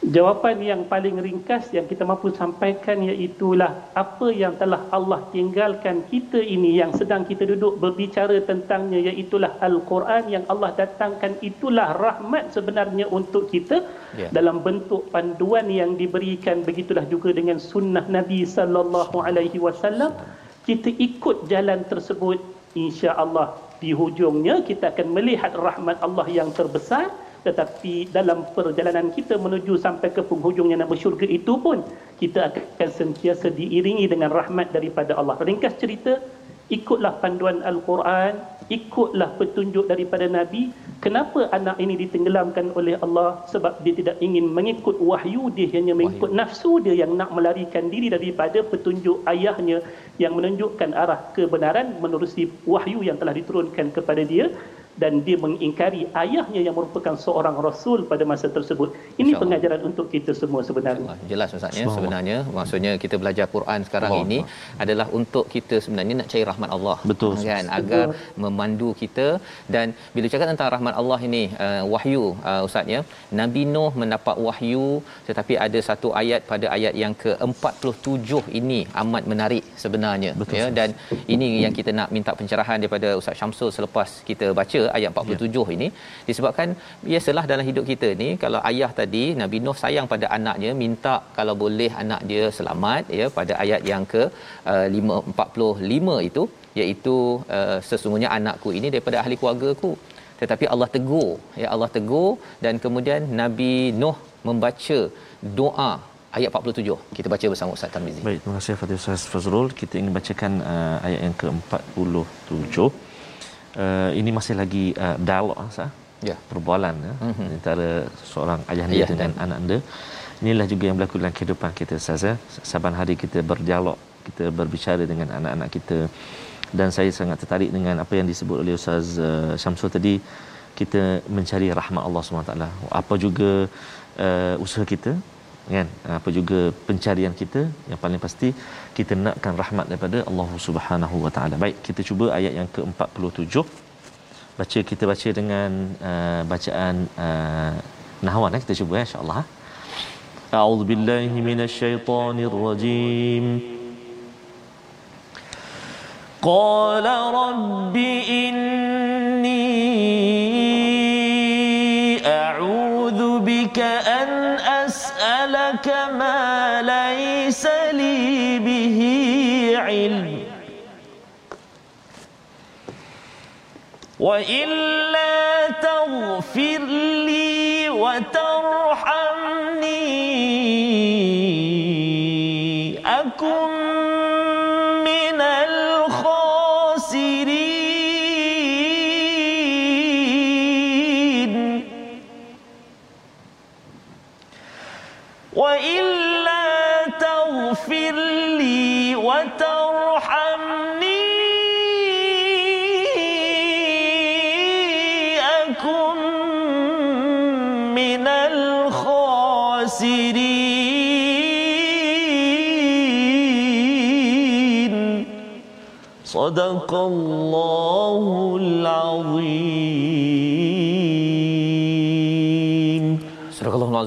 Jawapan yang paling ringkas yang kita mampu sampaikan iaitulah apa yang telah Allah tinggalkan kita ini yang sedang kita duduk berbicara tentangnya iaitulah Al-Quran yang Allah datangkan. Itulah rahmat sebenarnya untuk kita yeah. dalam bentuk panduan yang diberikan. Begitulah juga dengan sunnah Nabi sallallahu alaihi wasallam. Kita ikut jalan tersebut insya-Allah di hujungnya kita akan melihat rahmat Allah yang terbesar tetapi dalam perjalanan kita menuju sampai ke penghujungnya nama syurga itu pun kita akan sentiasa diiringi dengan rahmat daripada Allah. Ringkas cerita, ikutlah panduan Al-Quran, ikutlah petunjuk daripada Nabi. Kenapa anak ini ditenggelamkan oleh Allah? Sebab dia tidak ingin mengikut wahyu, dia hanya mengikut wahyu. nafsu dia yang nak melarikan diri daripada petunjuk ayahnya yang menunjukkan arah kebenaran menerusi wahyu yang telah diturunkan kepada dia dan dia mengingkari ayahnya yang merupakan seorang rasul pada masa tersebut. Ini pengajaran untuk kita semua sebenarnya. Jelas Ustaz ya sebenarnya maksudnya kita belajar Quran sekarang Allah. ini adalah untuk kita sebenarnya nak cari rahmat Allah. Betul. Kan agar Betul. memandu kita dan bila cakap tentang rahmat Allah ini uh, wahyu uh, Ustaz ya Nabi Nuh mendapat wahyu tetapi ada satu ayat pada ayat yang ke-47 ini amat menarik sebenarnya Betul. ya dan ini yang kita nak minta pencerahan daripada Ustaz Syamsul selepas kita baca ayat 47 ya. ini disebabkan biasalah dalam hidup kita ni kalau ayah tadi Nabi Nuh sayang pada anaknya minta kalau boleh anak dia selamat ya pada ayat yang ke uh, 545 itu iaitu uh, sesungguhnya anakku ini daripada ahli keluargaku tetapi Allah tegur ya Allah tegur dan kemudian Nabi Nuh membaca doa ayat 47 kita baca bersama Ustaz Tarmizi. Baik, terima kasih Fatih Ustaz Fazrul. Kita ingin bacakan uh, ayat yang ke-47 uh, ini masih lagi uh, dialog sah? Ya. Perbualan ya? Mm-hmm. antara seorang ayah anda ya, dengan dan. anak anda. Inilah juga yang berlaku dalam kehidupan kita saja saban hari kita berdialog kita berbicara dengan anak-anak kita. Dan saya sangat tertarik dengan apa yang disebut oleh Ustaz uh, Syamsul tadi. Kita mencari rahmat Allah SWT apa juga uh, usaha kita kan? Apa juga pencarian kita yang paling pasti kita nakkan rahmat daripada Allah Subhanahu wa taala. Baik, kita cuba ayat yang ke-47. Baca kita baca dengan uh, bacaan uh, nahwan eh? kita cuba ya insya-Allah. A'udzu billahi minasyaitonir rajim. Qala rabbi inni a'udzu bika an أسألك ما ليس علم وإلا تغفر لي وترحمني أكن صدق الله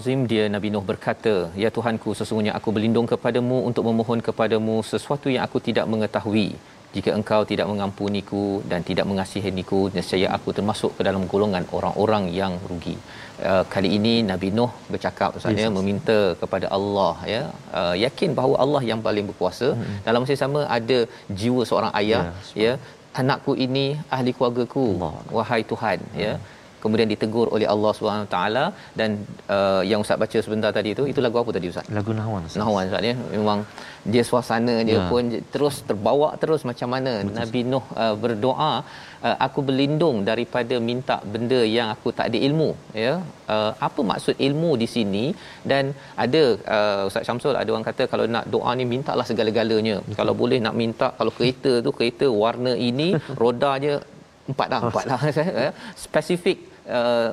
Al-Azim dia Nabi Nuh berkata, Ya Tuhanku sesungguhnya aku berlindung kepadamu untuk memohon kepadamu sesuatu yang aku tidak mengetahui. Jika engkau tidak mengampuniku dan tidak mengasihaniku, nescaya aku termasuk ke dalam golongan orang-orang yang rugi. Uh, kali ini Nabi Nuh bercakap Ustaz ya meminta kepada Allah ya uh, yakin bahawa Allah yang paling berkuasa hmm. dalam masa yang sama ada jiwa seorang ayah ya, ya anakku ini ahli keluargaku Allah. wahai Tuhan ya. hmm. ya kemudian ditegur oleh Allah Subhanahu taala dan uh, yang ustaz baca sebentar tadi itu itu lagu apa tadi ustaz? Lagu nahwan ustaz. Nahwan ustaz ya. Memang dia suasana dia ya. pun terus terbawa terus macam mana Betul. Nabi Nuh uh, berdoa uh, aku berlindung daripada minta benda yang aku tak ada ilmu ya. Uh, apa maksud ilmu di sini? Dan ada uh, ustaz Syamsul ada orang kata kalau nak doa ni mintalah segala-galanya. Betul. kalau boleh nak minta kalau kereta tu kereta warna ini (laughs) rodanya empat dah empat lah (laughs) spesifik uh,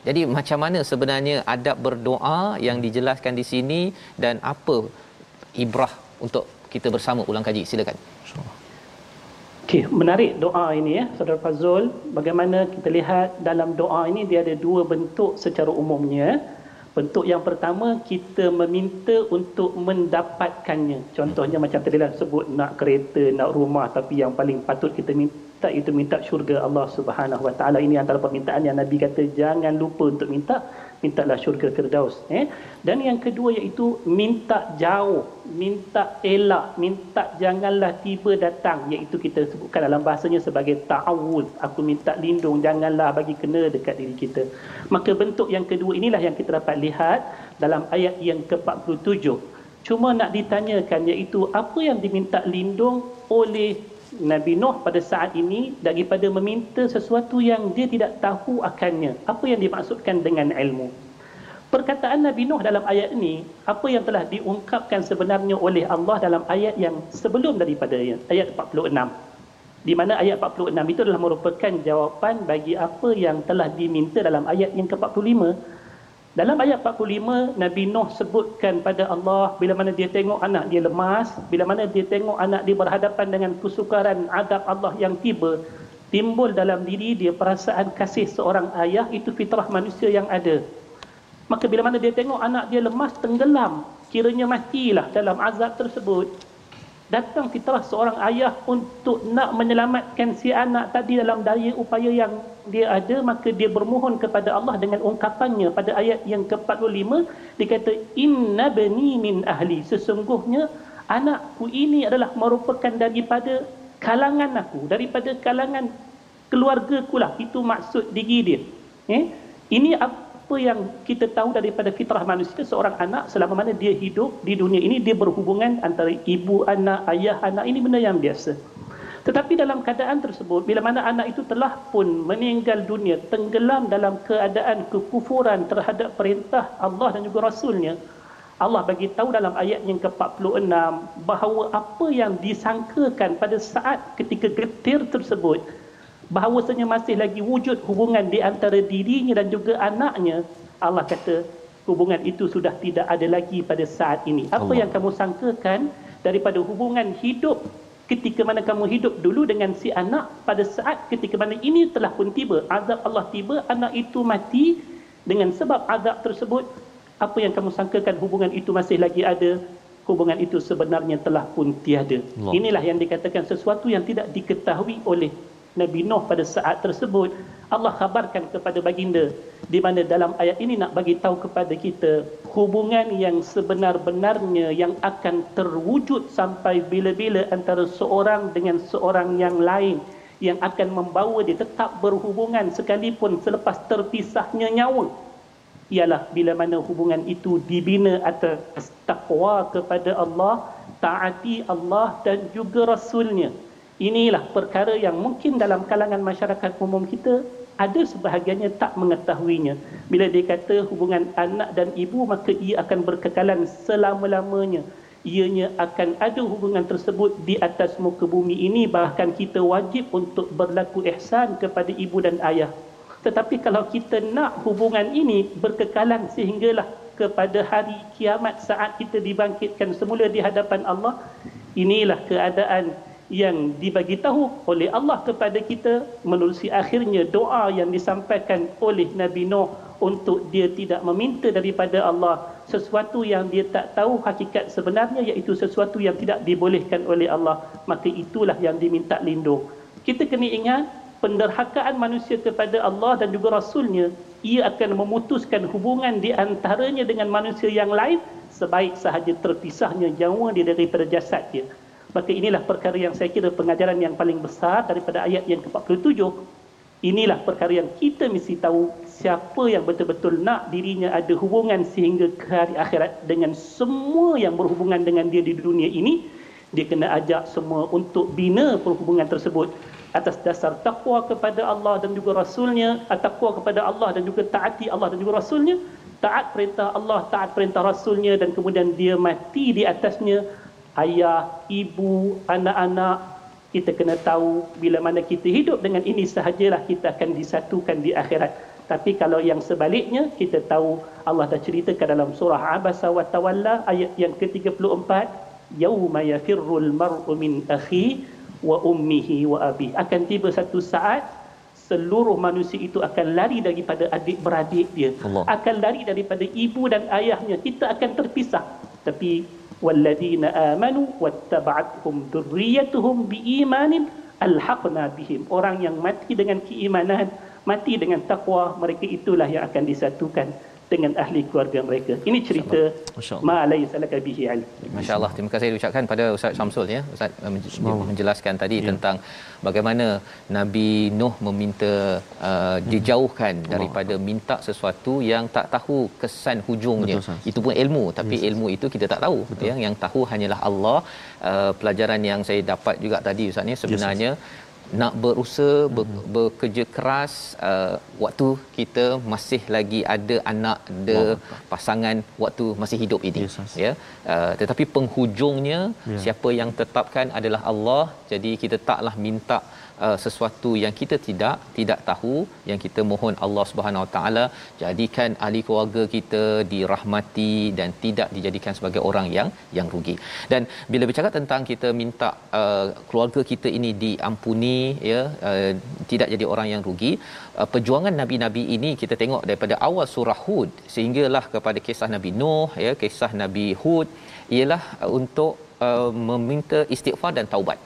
Jadi macam mana sebenarnya adab berdoa yang dijelaskan di sini dan apa ibrah untuk kita bersama ulang kaji silakan. Okey, menarik doa ini ya, Saudara Fazul. Bagaimana kita lihat dalam doa ini dia ada dua bentuk secara umumnya. Bentuk yang pertama kita meminta untuk mendapatkannya. Contohnya macam tadi lah sebut nak kereta, nak rumah tapi yang paling patut kita minta itu minta syurga Allah Subhanahu Wa Taala. Ini antara permintaan yang Nabi kata jangan lupa untuk minta mintalah syurga Firdaus eh? Dan yang kedua iaitu minta jauh minta elak minta janganlah tiba datang iaitu kita sebutkan dalam bahasanya sebagai ta'awuz aku minta lindung janganlah bagi kena dekat diri kita. Maka bentuk yang kedua inilah yang kita dapat lihat dalam ayat yang ke-47. Cuma nak ditanyakan iaitu apa yang diminta lindung oleh Nabi Nuh pada saat ini daripada meminta sesuatu yang dia tidak tahu akannya. Apa yang dimaksudkan dengan ilmu? Perkataan Nabi Nuh dalam ayat ini, apa yang telah diungkapkan sebenarnya oleh Allah dalam ayat yang sebelum daripada ayat 46. Di mana ayat 46 itu adalah merupakan jawapan bagi apa yang telah diminta dalam ayat yang ke-45 dalam ayat 45, Nabi Nuh sebutkan pada Allah bila mana dia tengok anak dia lemas, bila mana dia tengok anak dia berhadapan dengan kesukaran adab Allah yang tiba, timbul dalam diri dia perasaan kasih seorang ayah itu fitrah manusia yang ada. Maka bila mana dia tengok anak dia lemas tenggelam, kiranya matilah dalam azab tersebut, datang fitrah seorang ayah untuk nak menyelamatkan si anak tadi dalam daya upaya yang dia ada maka dia bermohon kepada Allah dengan ungkapannya pada ayat yang ke-45 dia kata inna bani min ahli. Sesungguhnya anakku ini adalah merupakan daripada kalangan aku daripada kalangan keluarga ku lah. Itu maksud diri dia. Eh ini apa yang kita tahu daripada fitrah manusia seorang anak selama mana dia hidup di dunia ini dia berhubungan antara ibu anak ayah anak ini benda yang biasa. Tetapi dalam keadaan tersebut bila mana anak itu telah pun meninggal dunia tenggelam dalam keadaan kekufuran terhadap perintah Allah dan juga rasulnya Allah bagi tahu dalam ayat yang ke-46 bahawa apa yang disangkakan pada saat ketika getir tersebut bahawasanya masih lagi wujud hubungan di antara dirinya dan juga anaknya Allah kata hubungan itu sudah tidak ada lagi pada saat ini apa Allah. yang kamu sangkakan daripada hubungan hidup ketika mana kamu hidup dulu dengan si anak pada saat ketika mana ini telah pun tiba azab Allah tiba anak itu mati dengan sebab azab tersebut apa yang kamu sangkakan hubungan itu masih lagi ada hubungan itu sebenarnya telah pun tiada Allah. inilah yang dikatakan sesuatu yang tidak diketahui oleh Nabi Nuh pada saat tersebut Allah khabarkan kepada baginda di mana dalam ayat ini nak bagi tahu kepada kita hubungan yang sebenar-benarnya yang akan terwujud sampai bila-bila antara seorang dengan seorang yang lain yang akan membawa dia tetap berhubungan sekalipun selepas terpisahnya nyawa. Ialah bila mana hubungan itu dibina atas taqwa kepada Allah taati Allah dan juga rasulnya Inilah perkara yang mungkin dalam kalangan masyarakat umum kita ada sebahagiannya tak mengetahuinya. Bila dia kata hubungan anak dan ibu maka ia akan berkekalan selama-lamanya. Ianya akan ada hubungan tersebut di atas muka bumi ini bahkan kita wajib untuk berlaku ihsan kepada ibu dan ayah. Tetapi kalau kita nak hubungan ini berkekalan sehinggalah kepada hari kiamat saat kita dibangkitkan semula di hadapan Allah, inilah keadaan yang dibagi tahu oleh Allah kepada kita menerusi akhirnya doa yang disampaikan oleh Nabi Nuh untuk dia tidak meminta daripada Allah sesuatu yang dia tak tahu hakikat sebenarnya iaitu sesuatu yang tidak dibolehkan oleh Allah maka itulah yang diminta lindung kita kena ingat penderhakaan manusia kepada Allah dan juga Rasulnya ia akan memutuskan hubungan di antaranya dengan manusia yang lain sebaik sahaja terpisahnya nyawa dia daripada jasad dia Maka inilah perkara yang saya kira pengajaran yang paling besar daripada ayat yang ke-47. Inilah perkara yang kita mesti tahu siapa yang betul-betul nak dirinya ada hubungan sehingga ke hari akhirat dengan semua yang berhubungan dengan dia di dunia ini. Dia kena ajak semua untuk bina perhubungan tersebut atas dasar takwa kepada Allah dan juga Rasulnya, takwa kepada Allah dan juga taati Allah dan juga Rasulnya, taat perintah Allah, taat perintah Rasulnya dan kemudian dia mati di atasnya ayah, ibu, anak-anak kita kena tahu bila mana kita hidup dengan ini sahajalah kita akan disatukan di akhirat Tapi kalau yang sebaliknya, kita tahu Allah dah ceritakan dalam surah Abasa wa Tawalla ayat yang ke-34, Yawma yafirrul mar'u min akhi wa ummihi wa abi. Akan tiba satu saat, seluruh manusia itu akan lari daripada adik-beradik dia. Allah. Akan lari daripada ibu dan ayahnya. Kita akan terpisah. Tapi, وَالَّذِينَ آمَنُوا وَاتَّبَعَتْهُمْ ذُرِّيَّتُهُمْ بِإِيمَانٍ أَلْحَقْنَا بِهِمْ Orang yang mati dengan keimanan, mati dengan takwa, mereka itulah yang akan disatukan dengan ahli keluarga mereka. Ini cerita ma laysa laka bihi ilm. Masya Allah. Terima kasih diucapkan pada Ustaz Syamsul ya. Ustaz menj- menjelaskan tadi ya. tentang bagaimana Nabi Nuh meminta uh, dijauhkan daripada minta sesuatu yang tak tahu kesan hujungnya. Betul. Itu pun ilmu, tapi yes. ilmu itu kita tak tahu. Betul. Ya, yang tahu hanyalah Allah. Uh, pelajaran yang saya dapat juga tadi Ustaz ni sebenarnya yes, nak berusaha ber, bekerja keras uh, waktu kita masih lagi ada anak ada pasangan waktu masih hidup ini Yes, yes. ya uh, tetapi penghujungnya Ya. siapa yang tetapkan adalah Allah jadi kita taklah minta uh, sesuatu yang kita tidak tidak tahu yang kita mohon Allah Subhanahu Wa Taala jadikan ahli keluarga kita dirahmati dan tidak dijadikan sebagai orang yang yang rugi. Dan bila bercakap tentang kita minta uh, keluarga kita ini diampuni ya uh, tidak jadi orang yang rugi, uh, perjuangan nabi-nabi ini kita tengok daripada awal surah Hud sehinggalah kepada kisah Nabi Nuh ya kisah Nabi Hud ialah uh, untuk uh, meminta istighfar dan taubat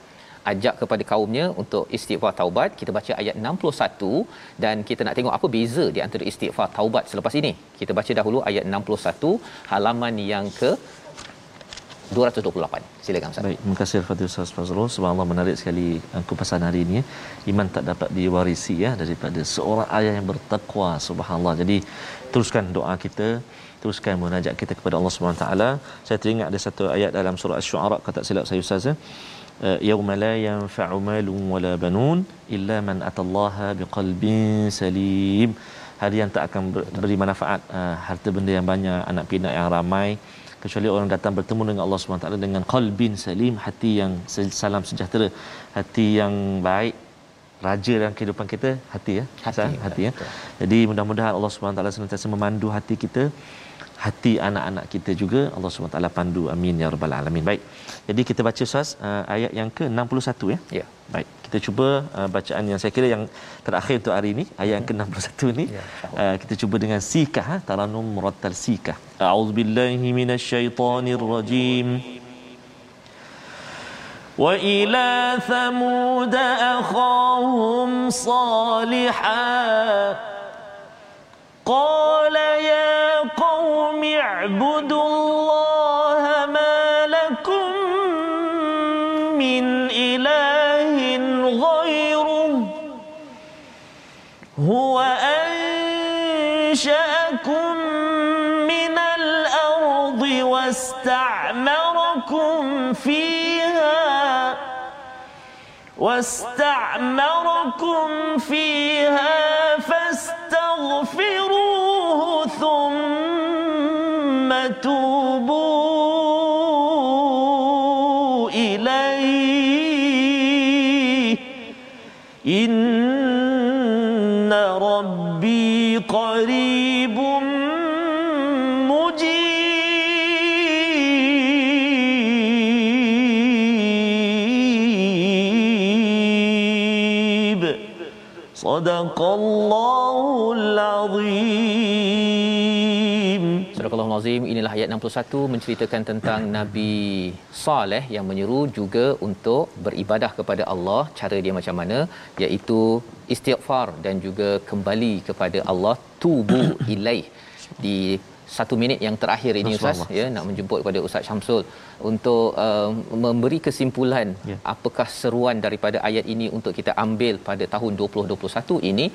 ajak kepada kaumnya untuk istighfar taubat kita baca ayat 61 dan kita nak tengok apa beza di antara istighfar taubat selepas ini kita baca dahulu ayat 61 halaman yang ke 228 silakan Ustaz Baik, terima kasih Al-Fatihah Ustaz Fazrul. Subhanallah menarik sekali uh, kupasan hari ini. ya. Iman tak dapat diwarisi ya daripada seorang ayah yang bertakwa. Subhanallah. Jadi teruskan doa kita, teruskan munajat kita kepada Allah Subhanahu taala. Saya teringat ada satu ayat dalam surah Asy-Syu'ara kata silap saya Ustaz ya. Uh, yauma la yanfa'u malun wala banun illa man atallaha biqalbin salim. Hari yang tak akan ber- beri manfaat uh, harta benda yang banyak, anak pinak yang ramai kecuali orang datang bertemu dengan Allah SWT dengan qalbin salim hati yang salam sejahtera hati yang baik raja dalam kehidupan kita hati ya Hati, Ustaz? hati ya betul. jadi mudah-mudahan Allah SWT senantiasa memandu hati kita hati anak-anak kita juga Allah SWT pandu amin ya rabbal alamin baik jadi kita baca Ustaz uh, ayat yang ke-61 ya ya Baik, kita cuba uh, bacaan yang saya kira yang terakhir untuk hari ini, ayat yang ke-61 ni. Ya, uh, kita cuba dengan sikah, ha? taranum murattal sikah. A'udzubillahi minasyaitonirrajim. وإلى ثمود أخاهم صالحا قال يا قوم اعبدوا الله ما لكم من إله غيره هو أنشأكم من الأرض واستعمركم فيها واستعمركم فيها فاستغفروه Surah Al-Azim inilah ayat 61 menceritakan tentang Nabi Saleh yang menyeru juga untuk beribadah kepada Allah. Cara dia macam mana? Iaitu istighfar dan juga kembali kepada Allah. Tubu (coughs) ilaih. Di satu minit yang terakhir ini Ustaz. Ya nak menjemput kepada Ustaz Syamsul untuk uh, memberi kesimpulan Ya. apakah seruan daripada ayat ini untuk kita ambil pada tahun 2021 ini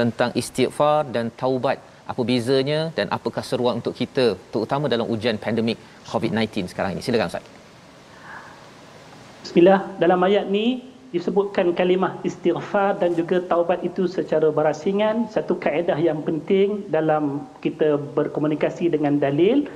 tentang istighfar dan taubat. Apa bezanya dan apakah seruan untuk kita terutama dalam ujian pandemik COVID-19 sekarang ini? Silakan Ustaz. Bismillah, dalam ayat ni disebutkan kalimah istighfar dan juga taubat itu secara berasingan, satu kaedah yang penting dalam kita berkomunikasi dengan dalil.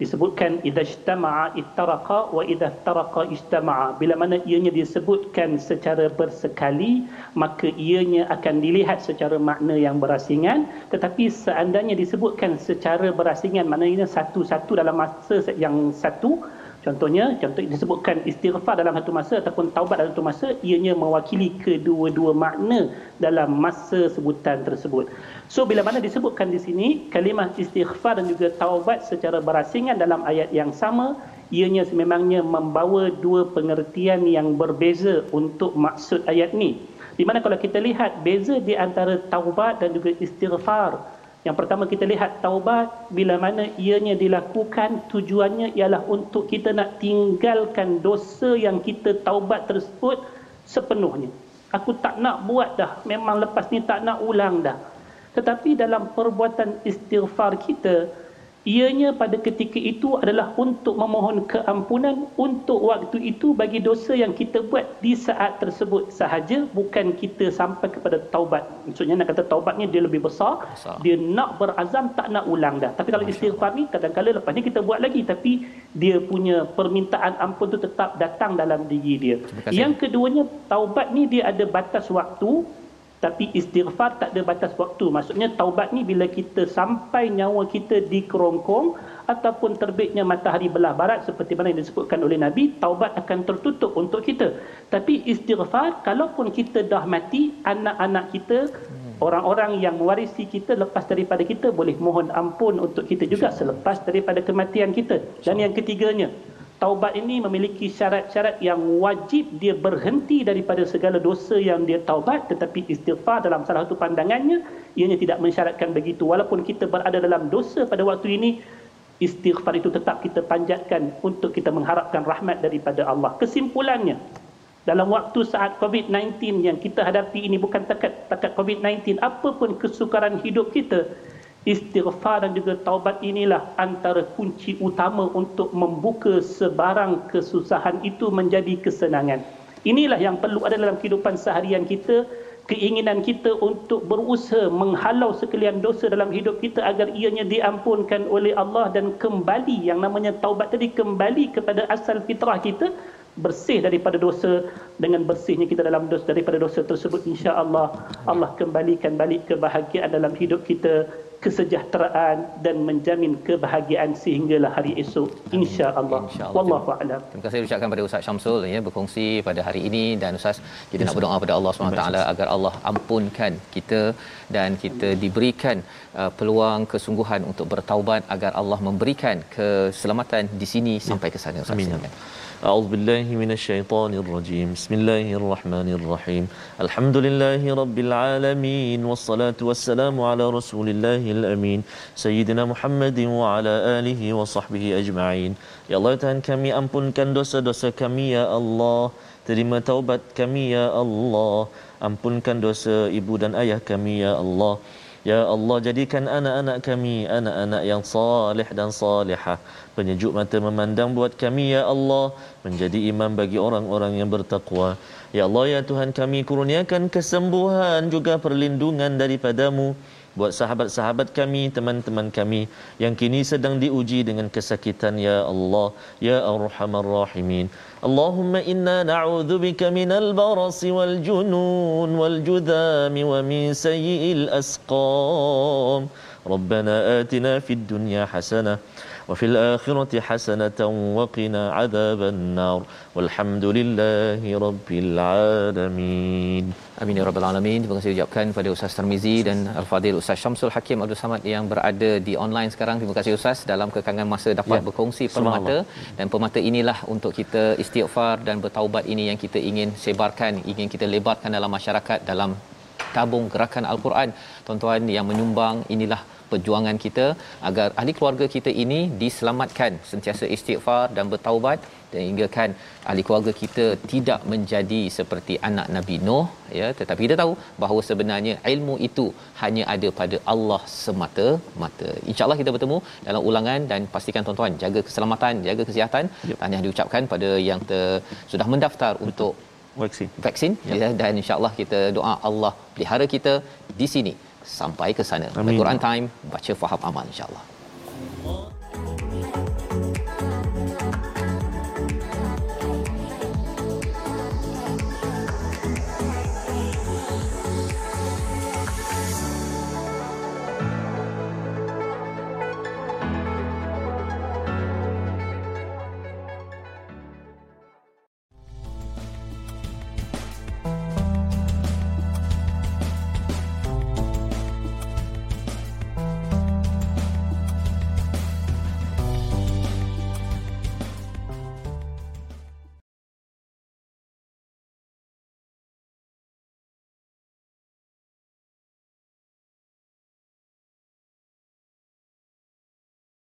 disebutkan idza ijtama'a ittaraqa wa idza iftaraqa ijtama'a bila mana ianya disebutkan secara bersekali maka ianya akan dilihat secara makna yang berasingan tetapi seandainya disebutkan secara berasingan maknanya satu-satu dalam masa yang satu Contohnya, contoh disebutkan istighfar dalam satu masa ataupun taubat dalam satu masa, ianya mewakili kedua-dua makna dalam masa sebutan tersebut. So, bila mana disebutkan di sini, kalimah istighfar dan juga taubat secara berasingan dalam ayat yang sama, ianya sememangnya membawa dua pengertian yang berbeza untuk maksud ayat ini. Di mana kalau kita lihat beza di antara taubat dan juga istighfar, yang pertama kita lihat taubat bila mana ianya dilakukan tujuannya ialah untuk kita nak tinggalkan dosa yang kita taubat tersebut sepenuhnya. Aku tak nak buat dah. Memang lepas ni tak nak ulang dah. Tetapi dalam perbuatan istighfar kita, Ianya pada ketika itu adalah untuk memohon keampunan untuk waktu itu bagi dosa yang kita buat di saat tersebut sahaja bukan kita sampai kepada taubat. Maksudnya nak kata taubat ni dia lebih besar, besar. dia nak berazam tak nak ulang dah. Tapi kalau istighfar ni kadang-kadang lepas ni kita buat lagi tapi dia punya permintaan ampun tu tetap datang dalam diri dia. Yang keduanya taubat ni dia ada batas waktu tapi istighfar tak ada batas waktu. Maksudnya taubat ni bila kita sampai nyawa kita di kerongkong ataupun terbitnya matahari belah barat seperti mana yang disebutkan oleh Nabi, taubat akan tertutup untuk kita. Tapi istighfar, kalaupun kita dah mati, anak-anak kita, orang-orang yang mewarisi kita lepas daripada kita boleh mohon ampun untuk kita juga selepas daripada kematian kita. Dan yang ketiganya, taubat ini memiliki syarat-syarat yang wajib dia berhenti daripada segala dosa yang dia taubat tetapi istighfar dalam salah satu pandangannya ianya tidak mensyaratkan begitu. Walaupun kita berada dalam dosa pada waktu ini istighfar itu tetap kita panjatkan untuk kita mengharapkan rahmat daripada Allah. Kesimpulannya dalam waktu saat COVID-19 yang kita hadapi ini bukan takat takat COVID-19 apapun kesukaran hidup kita istighfar dan juga taubat inilah antara kunci utama untuk membuka sebarang kesusahan itu menjadi kesenangan. Inilah yang perlu ada dalam kehidupan seharian kita, keinginan kita untuk berusaha menghalau sekalian dosa dalam hidup kita agar ianya diampunkan oleh Allah dan kembali yang namanya taubat tadi kembali kepada asal fitrah kita bersih daripada dosa dengan bersihnya kita dalam dosa daripada dosa tersebut insya-Allah Allah kembalikan balik kebahagiaan dalam hidup kita kesejahteraan dan menjamin kebahagiaan sehinggalah hari esok insya-Allah. Insya wallahu a'lam. terima kasih ucapkan pada Ustaz Syamsul ya berkongsi pada hari ini. Dan Ustaz kita nak berdoa pada Allah Subhanahu taala agar Allah ampunkan kita dan kita diberikan uh, peluang kesungguhan untuk bertaubat agar Allah memberikan keselamatan di sini sampai ke sana Ustaz. Amin. أعوذ بالله من الشيطان الرجيم بسم الله الرحمن الرحيم الحمد لله رب العالمين والصلاة والسلام على رسول الله الأمين سيدنا محمد وعلى آله وصحبه أجمعين Ya Allah Tuhan kami ampunkan dosa-dosa kami ya Allah Terima taubat kami ya Allah Ampunkan dosa ibu dan ayah kami ya Allah Ya Allah jadikan anak-anak kami anak-anak yang salih dan salihah penyejuk mata memandang buat kami ya Allah menjadi imam bagi orang-orang yang bertakwa ya Allah ya Tuhan kami kurniakan kesembuhan juga perlindungan daripadamu buat sahabat-sahabat kami teman-teman kami yang kini sedang diuji dengan kesakitan ya Allah ya arhamar rahimin Allahumma inna na'udzubika minal barasi wal junun wal judhami wa min sayyi'il asqam ربنا آتنا في الدنيا حسنه وفي الآخرة حسنة وقنا عذاب النار والحمد لله رب العالمين Amin ya rabbal alamin. Terima kasih ucapkan kepada Ustaz Tarmizi dan Al-Fadil Ustaz Syamsul Hakim Abdul Samad yang berada di online sekarang. Terima kasih Ustaz dalam kekangan masa dapat ya. berkongsi permata dan permata inilah untuk kita istighfar dan bertaubat ini yang kita ingin sebarkan, ingin kita lebarkan dalam masyarakat dalam tabung gerakan Al-Quran. Tuan-tuan yang menyumbang inilah perjuangan kita agar ahli keluarga kita ini diselamatkan sentiasa istighfar dan bertaubat dan hingga kan ahli keluarga kita tidak menjadi seperti anak Nabi Nuh ya tetapi kita tahu bahawa sebenarnya ilmu itu hanya ada pada Allah semata-mata insyaallah kita bertemu dalam ulangan dan pastikan tuan-tuan jaga keselamatan jaga kesihatan yep. tanya diucapkan pada yang ter, sudah mendaftar Betul. untuk vaksin vaksin yep. ya dan insyaallah kita doa Allah pelihara kita di sini sampai ke sana. Amin. Quran time baca faham amal insya-Allah.